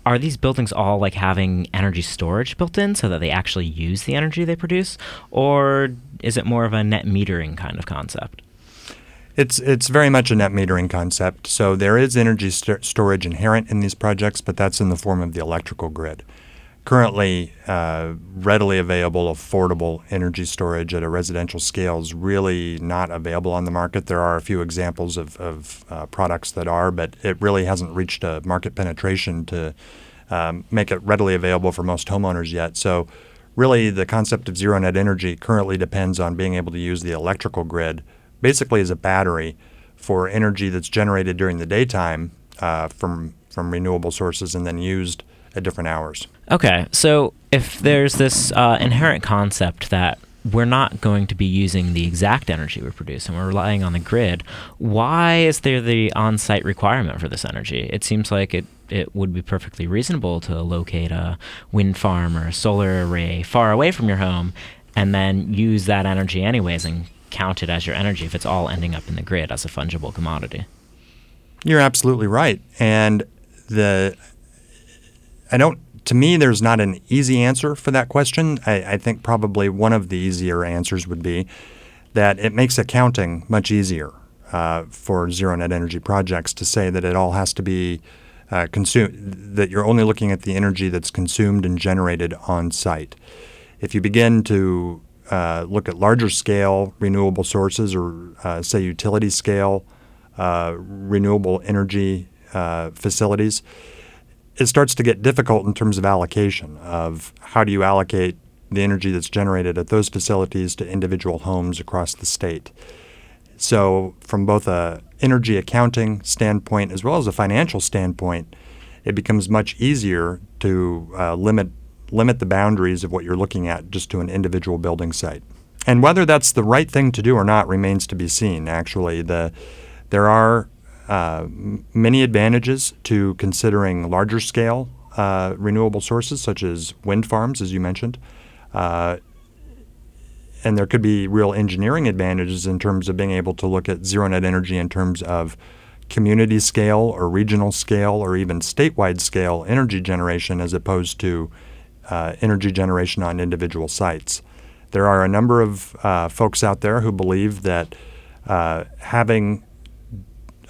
are these buildings all like having energy storage built in so that they actually use the energy they produce, or is it more of a net metering kind of concept? It's it's very much a net metering concept. So there is energy st- storage inherent in these projects, but that's in the form of the electrical grid. Currently, uh, readily available, affordable energy storage at a residential scale is really not available on the market. There are a few examples of, of uh, products that are, but it really hasn't reached a market penetration to um, make it readily available for most homeowners yet. So, really the concept of zero net energy currently depends on being able to use the electrical grid basically as a battery for energy that's generated during the daytime uh, from from renewable sources and then used at different hours. Okay, so if there's this uh, inherent concept that we're not going to be using the exact energy we produce and we're relying on the grid, why is there the on site requirement for this energy? It seems like it, it would be perfectly reasonable to locate a wind farm or a solar array far away from your home and then use that energy anyways and count it as your energy if it's all ending up in the grid as a fungible commodity. You're absolutely right. And the I don't to me there's not an easy answer for that question. I, I think probably one of the easier answers would be that it makes accounting much easier uh, for zero net energy projects to say that it all has to be uh, consumed that you're only looking at the energy that's consumed and generated on site. If you begin to uh, look at larger scale renewable sources or uh, say utility scale uh, renewable energy uh, facilities, it starts to get difficult in terms of allocation of how do you allocate the energy that's generated at those facilities to individual homes across the state. So, from both a energy accounting standpoint as well as a financial standpoint, it becomes much easier to uh, limit limit the boundaries of what you're looking at just to an individual building site. And whether that's the right thing to do or not remains to be seen. Actually, the there are uh, many advantages to considering larger scale uh, renewable sources, such as wind farms, as you mentioned. Uh, and there could be real engineering advantages in terms of being able to look at zero net energy in terms of community scale or regional scale or even statewide scale energy generation as opposed to uh, energy generation on individual sites. There are a number of uh, folks out there who believe that uh, having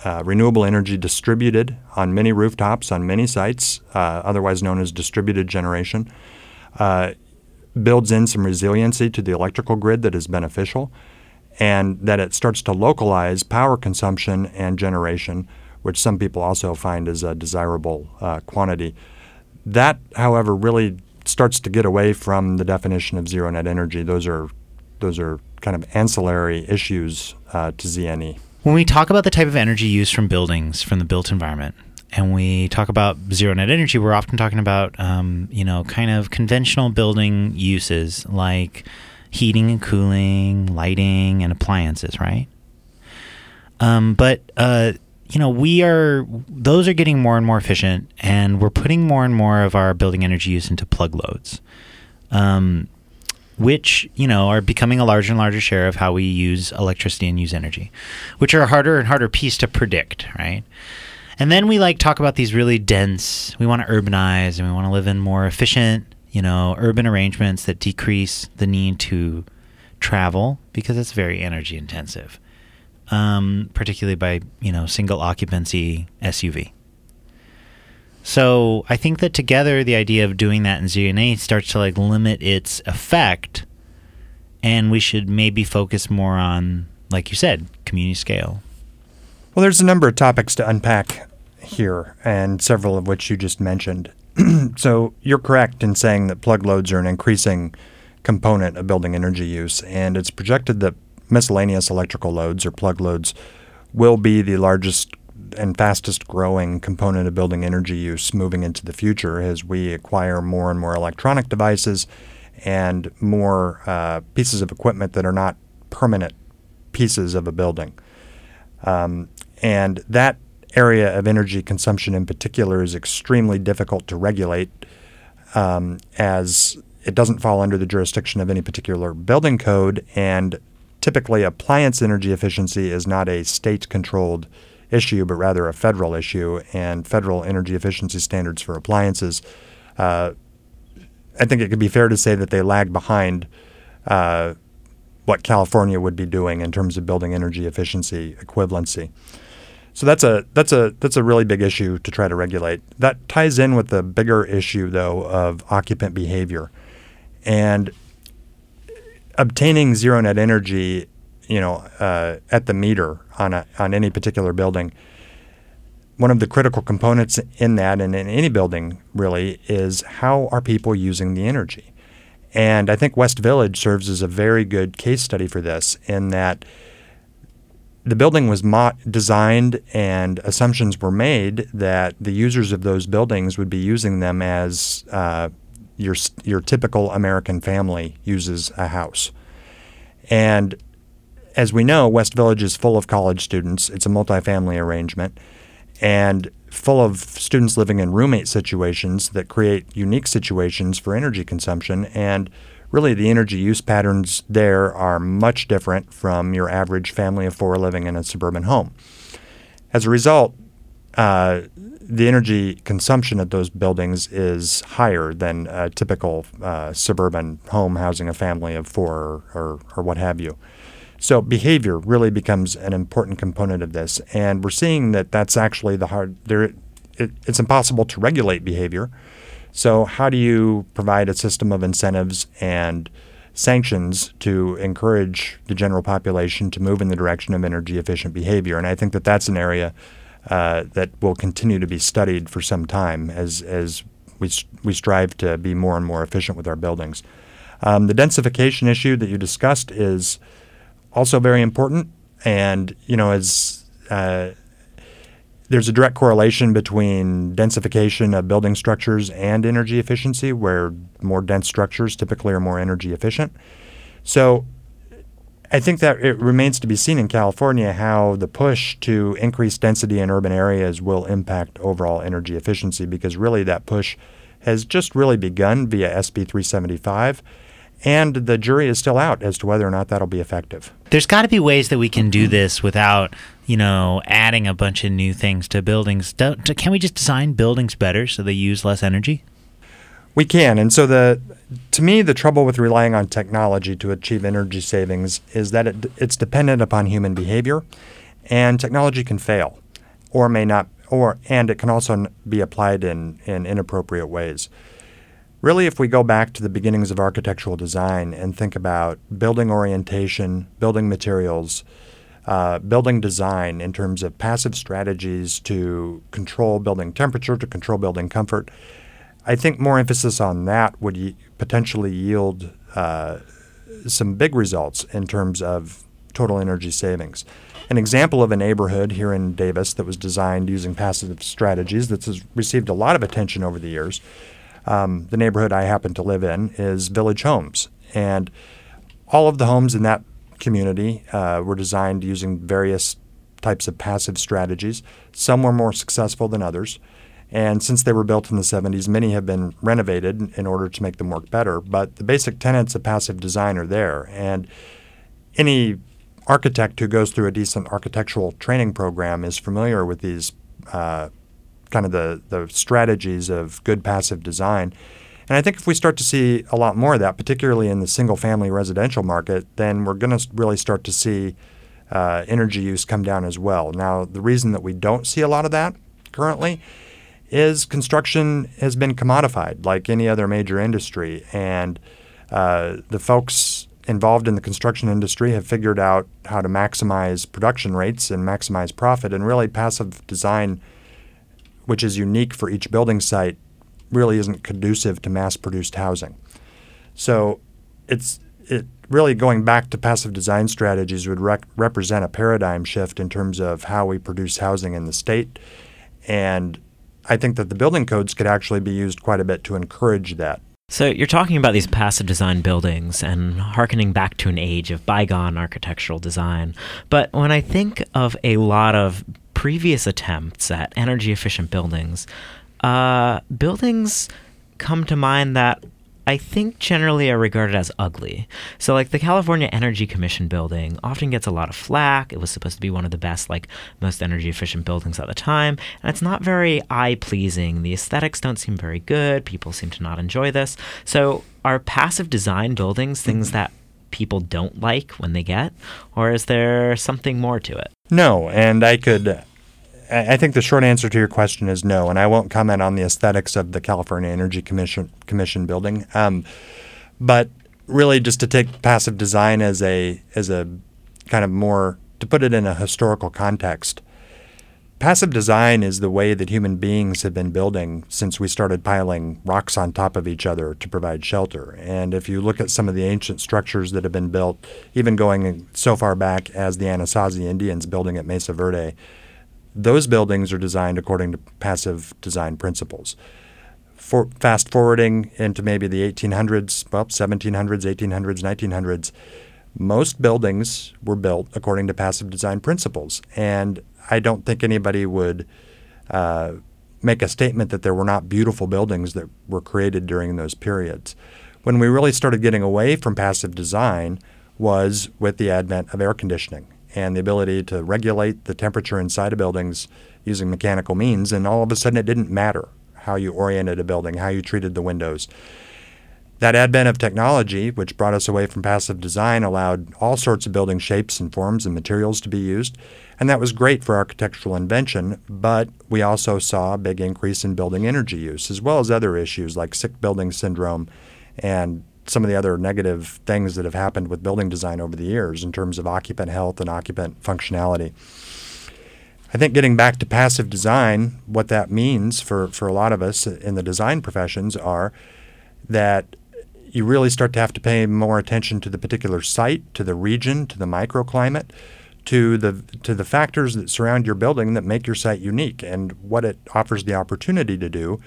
uh, renewable energy distributed on many rooftops on many sites, uh, otherwise known as distributed generation, uh, builds in some resiliency to the electrical grid that is beneficial, and that it starts to localize power consumption and generation, which some people also find is a desirable uh, quantity. That, however, really starts to get away from the definition of zero net energy. Those are those are kind of ancillary issues uh, to ZNE. When we talk about the type of energy used from buildings, from the built environment, and we talk about zero net energy, we're often talking about, um, you know, kind of conventional building uses like heating and cooling, lighting, and appliances, right? Um, but uh, you know, we are those are getting more and more efficient, and we're putting more and more of our building energy use into plug loads. Um, which you know are becoming a larger and larger share of how we use electricity and use energy, which are a harder and harder piece to predict, right? And then we like talk about these really dense. We want to urbanize and we want to live in more efficient, you know, urban arrangements that decrease the need to travel because it's very energy intensive, um, particularly by you know single occupancy SUV. So I think that together, the idea of doing that in ZNE starts to like limit its effect, and we should maybe focus more on, like you said, community scale. Well, there's a number of topics to unpack here, and several of which you just mentioned. so you're correct in saying that plug loads are an increasing component of building energy use, and it's projected that miscellaneous electrical loads or plug loads will be the largest and fastest growing component of building energy use moving into the future as we acquire more and more electronic devices and more uh, pieces of equipment that are not permanent pieces of a building. Um, and that area of energy consumption in particular is extremely difficult to regulate um, as it doesn't fall under the jurisdiction of any particular building code and typically appliance energy efficiency is not a state controlled issue, but rather a federal issue. And federal energy efficiency standards for appliances, uh, I think it could be fair to say that they lag behind uh, what California would be doing in terms of building energy efficiency equivalency. So that's a that's a that's a really big issue to try to regulate. That ties in with the bigger issue though of occupant behavior, and obtaining zero net energy you know, uh, at the meter on a, on any particular building. One of the critical components in that, and in any building really, is how are people using the energy, And I think West Village serves as a very good case study for this in that the building was mo- designed and assumptions were made that the users of those buildings would be using them as uh, your your typical American family uses a house. And as we know, West Village is full of college students. It's a multifamily arrangement and full of students living in roommate situations that create unique situations for energy consumption. And really, the energy use patterns there are much different from your average family of four living in a suburban home. As a result, uh, the energy consumption at those buildings is higher than a typical uh, suburban home housing a family of four or, or what have you. So behavior really becomes an important component of this, and we're seeing that that's actually the hard. There, it, it's impossible to regulate behavior. So how do you provide a system of incentives and sanctions to encourage the general population to move in the direction of energy efficient behavior? And I think that that's an area uh, that will continue to be studied for some time as as we we strive to be more and more efficient with our buildings. Um, the densification issue that you discussed is also very important. And you know, as uh, there's a direct correlation between densification of building structures and energy efficiency, where more dense structures typically are more energy efficient. So I think that it remains to be seen in California how the push to increase density in urban areas will impact overall energy efficiency because really that push has just really begun via SB 375 and the jury is still out as to whether or not that'll be effective. There's got to be ways that we can do this without, you know, adding a bunch of new things to buildings. Don't, can we just design buildings better so they use less energy? We can, and so the to me the trouble with relying on technology to achieve energy savings is that it, it's dependent upon human behavior, and technology can fail, or may not, or and it can also be applied in in inappropriate ways. Really, if we go back to the beginnings of architectural design and think about building orientation, building materials, uh, building design in terms of passive strategies to control building temperature, to control building comfort, I think more emphasis on that would y- potentially yield uh, some big results in terms of total energy savings. An example of a neighborhood here in Davis that was designed using passive strategies that has received a lot of attention over the years. Um, the neighborhood I happen to live in is Village Homes, and all of the homes in that community uh, were designed using various types of passive strategies. Some were more successful than others. And since they were built in the 70s, many have been renovated in order to make them work better. But the basic tenets of passive design are there. And any architect who goes through a decent architectural training program is familiar with these uh, kind of the, the strategies of good passive design. And I think if we start to see a lot more of that, particularly in the single family residential market, then we're going to really start to see uh, energy use come down as well. Now, the reason that we don't see a lot of that currently is construction has been commodified like any other major industry. And uh, the folks involved in the construction industry have figured out how to maximize production rates and maximize profit. And really, passive design, which is unique for each building site, really isn't conducive to mass produced housing. So it's it really going back to passive design strategies would rec- represent a paradigm shift in terms of how we produce housing in the state. And I think that the building codes could actually be used quite a bit to encourage that. So you're talking about these passive design buildings and harkening back to an age of bygone architectural design. But when I think of a lot of previous attempts at energy efficient buildings, uh, buildings come to mind that I think generally are regarded as ugly. So, like the California Energy Commission building often gets a lot of flack. It was supposed to be one of the best, like, most energy efficient buildings at the time. And it's not very eye pleasing. The aesthetics don't seem very good. People seem to not enjoy this. So, are passive design buildings things mm-hmm. that people don't like when they get? Or is there something more to it? No, and I could. I think the short answer to your question is no, and I won't comment on the aesthetics of the California Energy Commission Commission building. Um, but really, just to take passive design as a as a kind of more to put it in a historical context, passive design is the way that human beings have been building since we started piling rocks on top of each other to provide shelter. And if you look at some of the ancient structures that have been built, even going so far back as the Anasazi Indians building at Mesa Verde, those buildings are designed according to passive design principles. For fast forwarding into maybe the 1800s, well, 1700s, 1800s, 1900s, most buildings were built according to passive design principles. And I don't think anybody would uh, make a statement that there were not beautiful buildings that were created during those periods. When we really started getting away from passive design was with the advent of air conditioning and the ability to regulate the temperature inside of buildings using mechanical means. And all of a sudden, it didn't matter how you oriented a building, how you treated the windows. That advent of technology, which brought us away from passive design, allowed all sorts of building shapes and forms and materials to be used. And that was great for architectural invention, but we also saw a big increase in building energy use, as well as other issues like sick building syndrome and some of the other negative things that have happened with building design over the years in terms of occupant health and occupant functionality. I think getting back to passive design, what that means for, for a lot of us in the design professions are that you really start to have to pay more attention to the particular site, to the region, to the microclimate, to the to the factors that surround your building that make your site unique. And what it offers the opportunity to do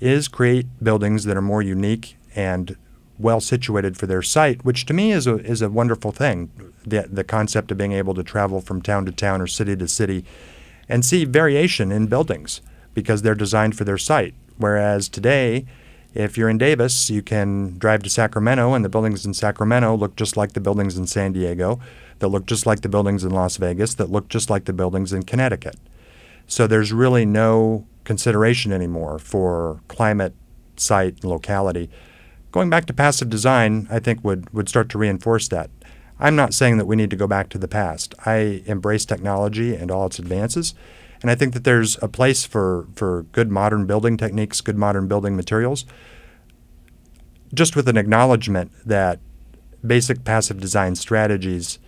is create buildings that are more unique and well situated for their site, which to me is a is a wonderful thing. The the concept of being able to travel from town to town or city to city and see variation in buildings because they're designed for their site. Whereas today if you're in Davis, you can drive to Sacramento, and the buildings in Sacramento look just like the buildings in San Diego, that look just like the buildings in Las Vegas, that look just like the buildings in Connecticut. So there's really no consideration anymore for climate, site, and locality. Going back to passive design, I think would, would start to reinforce that. I'm not saying that we need to go back to the past. I embrace technology and all its advances. And I think that there's a place for, for good modern building techniques, good modern building materials, just with an acknowledgement that basic passive design strategies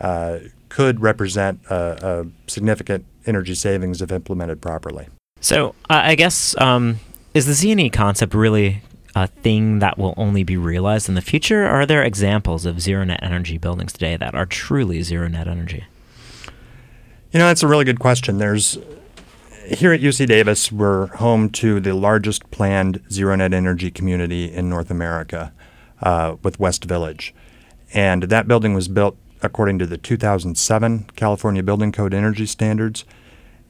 uh, could represent a, a, significant energy savings if implemented properly. So uh, I guess um, is the ZNE concept really a thing that will only be realized in the future? Are there examples of zero net energy buildings today that are truly zero net energy? You know, that's a really good question. There's here at UC Davis, we're home to the largest planned zero net energy community in North America uh, with West Village. And that building was built according to the 2007 California Building Code energy standards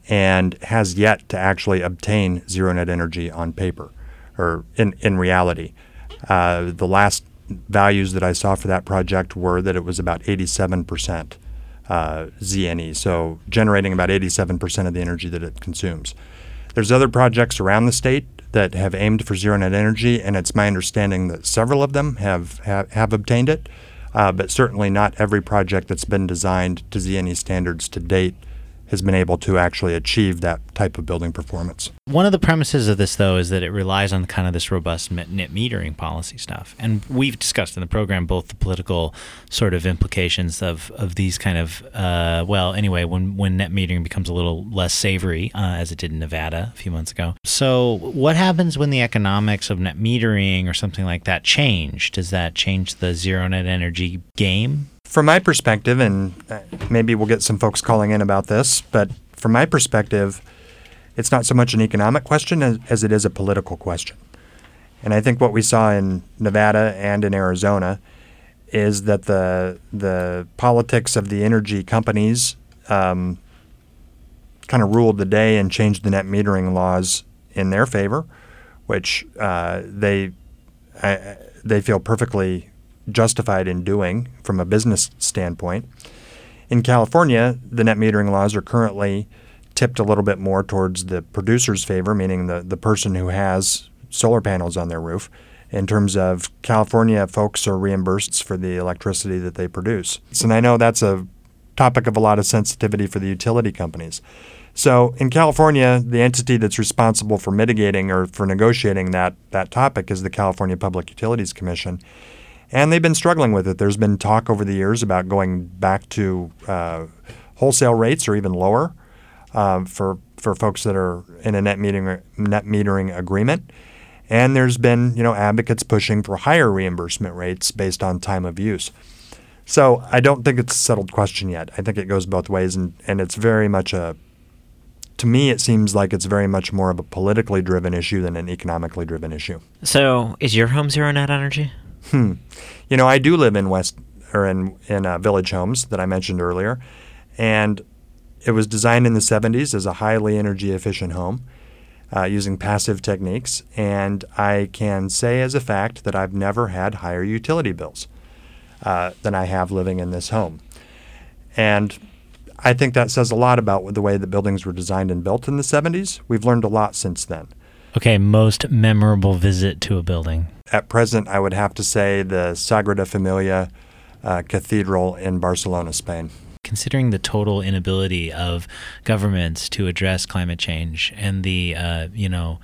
and has yet to actually obtain zero net energy on paper or in, in reality. Uh, the last values that I saw for that project were that it was about 87% uh, ZNE, so generating about 87% of the energy that it consumes. There's other projects around the state that have aimed for zero net energy, and it's my understanding that several of them have have, have obtained it, uh, but certainly not every project that's been designed to ZNE standards to date has been able to actually achieve that type of building performance. One of the premises of this, though, is that it relies on kind of this robust net metering policy stuff. And we've discussed in the program both the political sort of implications of, of these kind of, uh, well, anyway, when, when net metering becomes a little less savory, uh, as it did in Nevada a few months ago. So, what happens when the economics of net metering or something like that change? Does that change the zero net energy game? From my perspective, and uh, maybe we'll get some folks calling in about this, but from my perspective, it's not so much an economic question as, as it is a political question. And I think what we saw in Nevada and in Arizona is that the the politics of the energy companies um, kind of ruled the day and changed the net metering laws in their favor, which uh, they uh, they feel perfectly justified in doing from a business standpoint. In California, the net metering laws are currently tipped a little bit more towards the producer's favor, meaning the, the person who has solar panels on their roof. In terms of California, folks are reimbursed for the electricity that they produce. And I know that's a topic of a lot of sensitivity for the utility companies. So, in California, the entity that's responsible for mitigating or for negotiating that, that topic is the California Public Utilities Commission and they've been struggling with it. There's been talk over the years about going back to uh, wholesale rates or even lower uh, for for folks that are in a net metering net metering agreement. And there's been, you know, advocates pushing for higher reimbursement rates based on time of use. So I don't think it's a settled question yet. I think it goes both ways, and, and it's very much a, to me, it seems like it's very much more of a politically driven issue than an economically driven issue. So, is your home zero net energy? Hmm. You know, I do live in West or in in uh, Village Homes that I mentioned earlier, and it was designed in the 70s as a highly energy efficient home uh, using passive techniques. And I can say as a fact that I've never had higher utility bills uh, than I have living in this home. And I think that says a lot about the way the buildings were designed and built in the 70s. We've learned a lot since then. Okay, most memorable visit to a building. At present, I would have to say the Sagrada Familia uh, Cathedral in Barcelona, Spain. Considering the total inability of governments to address climate change and the, uh, you know,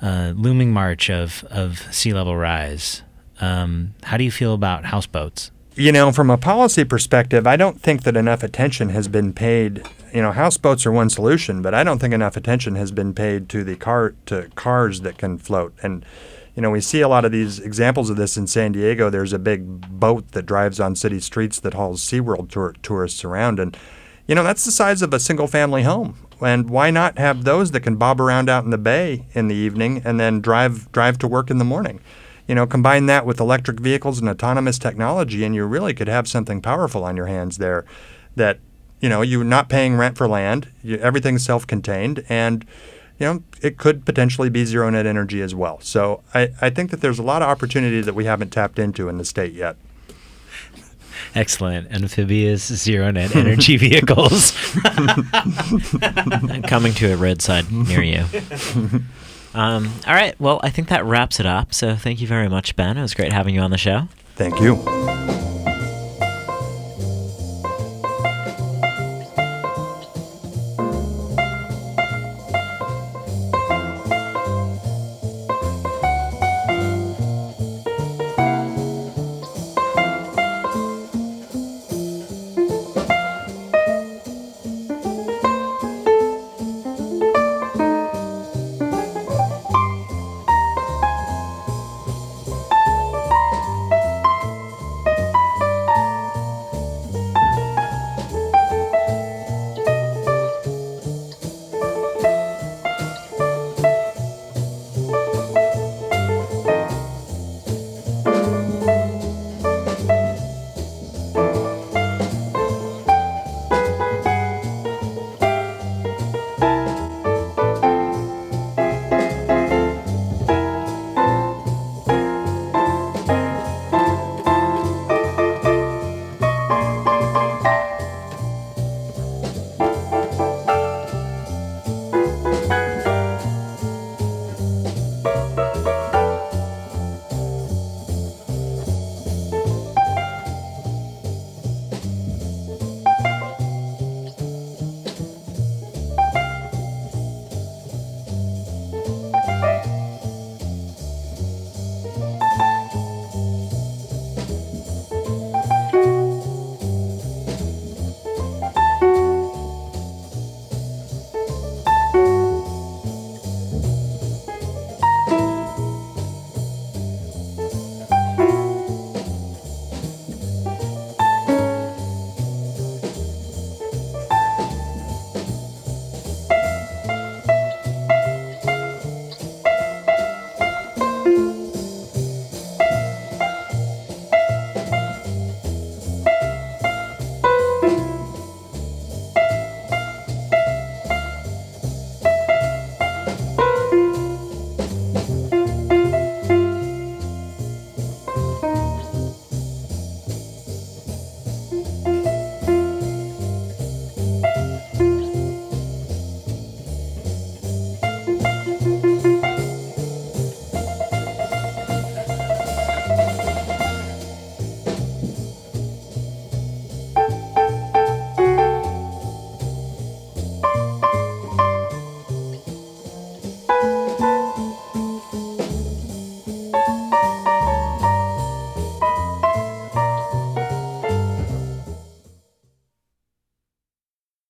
uh, looming march of, of sea level rise, um, how do you feel about houseboats? You know, from a policy perspective, I don't think that enough attention has been paid. You know, houseboats are one solution, but I don't think enough attention has been paid to the car to cars that can float. And you know, we see a lot of these examples of this in San Diego. There's a big boat that drives on city streets that hauls SeaWorld tour- tourists around, and you know that's the size of a single-family home. And why not have those that can bob around out in the bay in the evening and then drive drive to work in the morning? You know, combine that with electric vehicles and autonomous technology, and you really could have something powerful on your hands there. That you know, you're not paying rent for land. You, everything's self-contained, and you know, it could potentially be zero net energy as well. So I, I think that there's a lot of opportunity that we haven't tapped into in the state yet. Excellent. Amphibious zero net energy vehicles. Coming to a roadside near you. Um, all right. Well, I think that wraps it up. So thank you very much, Ben. It was great having you on the show. Thank you.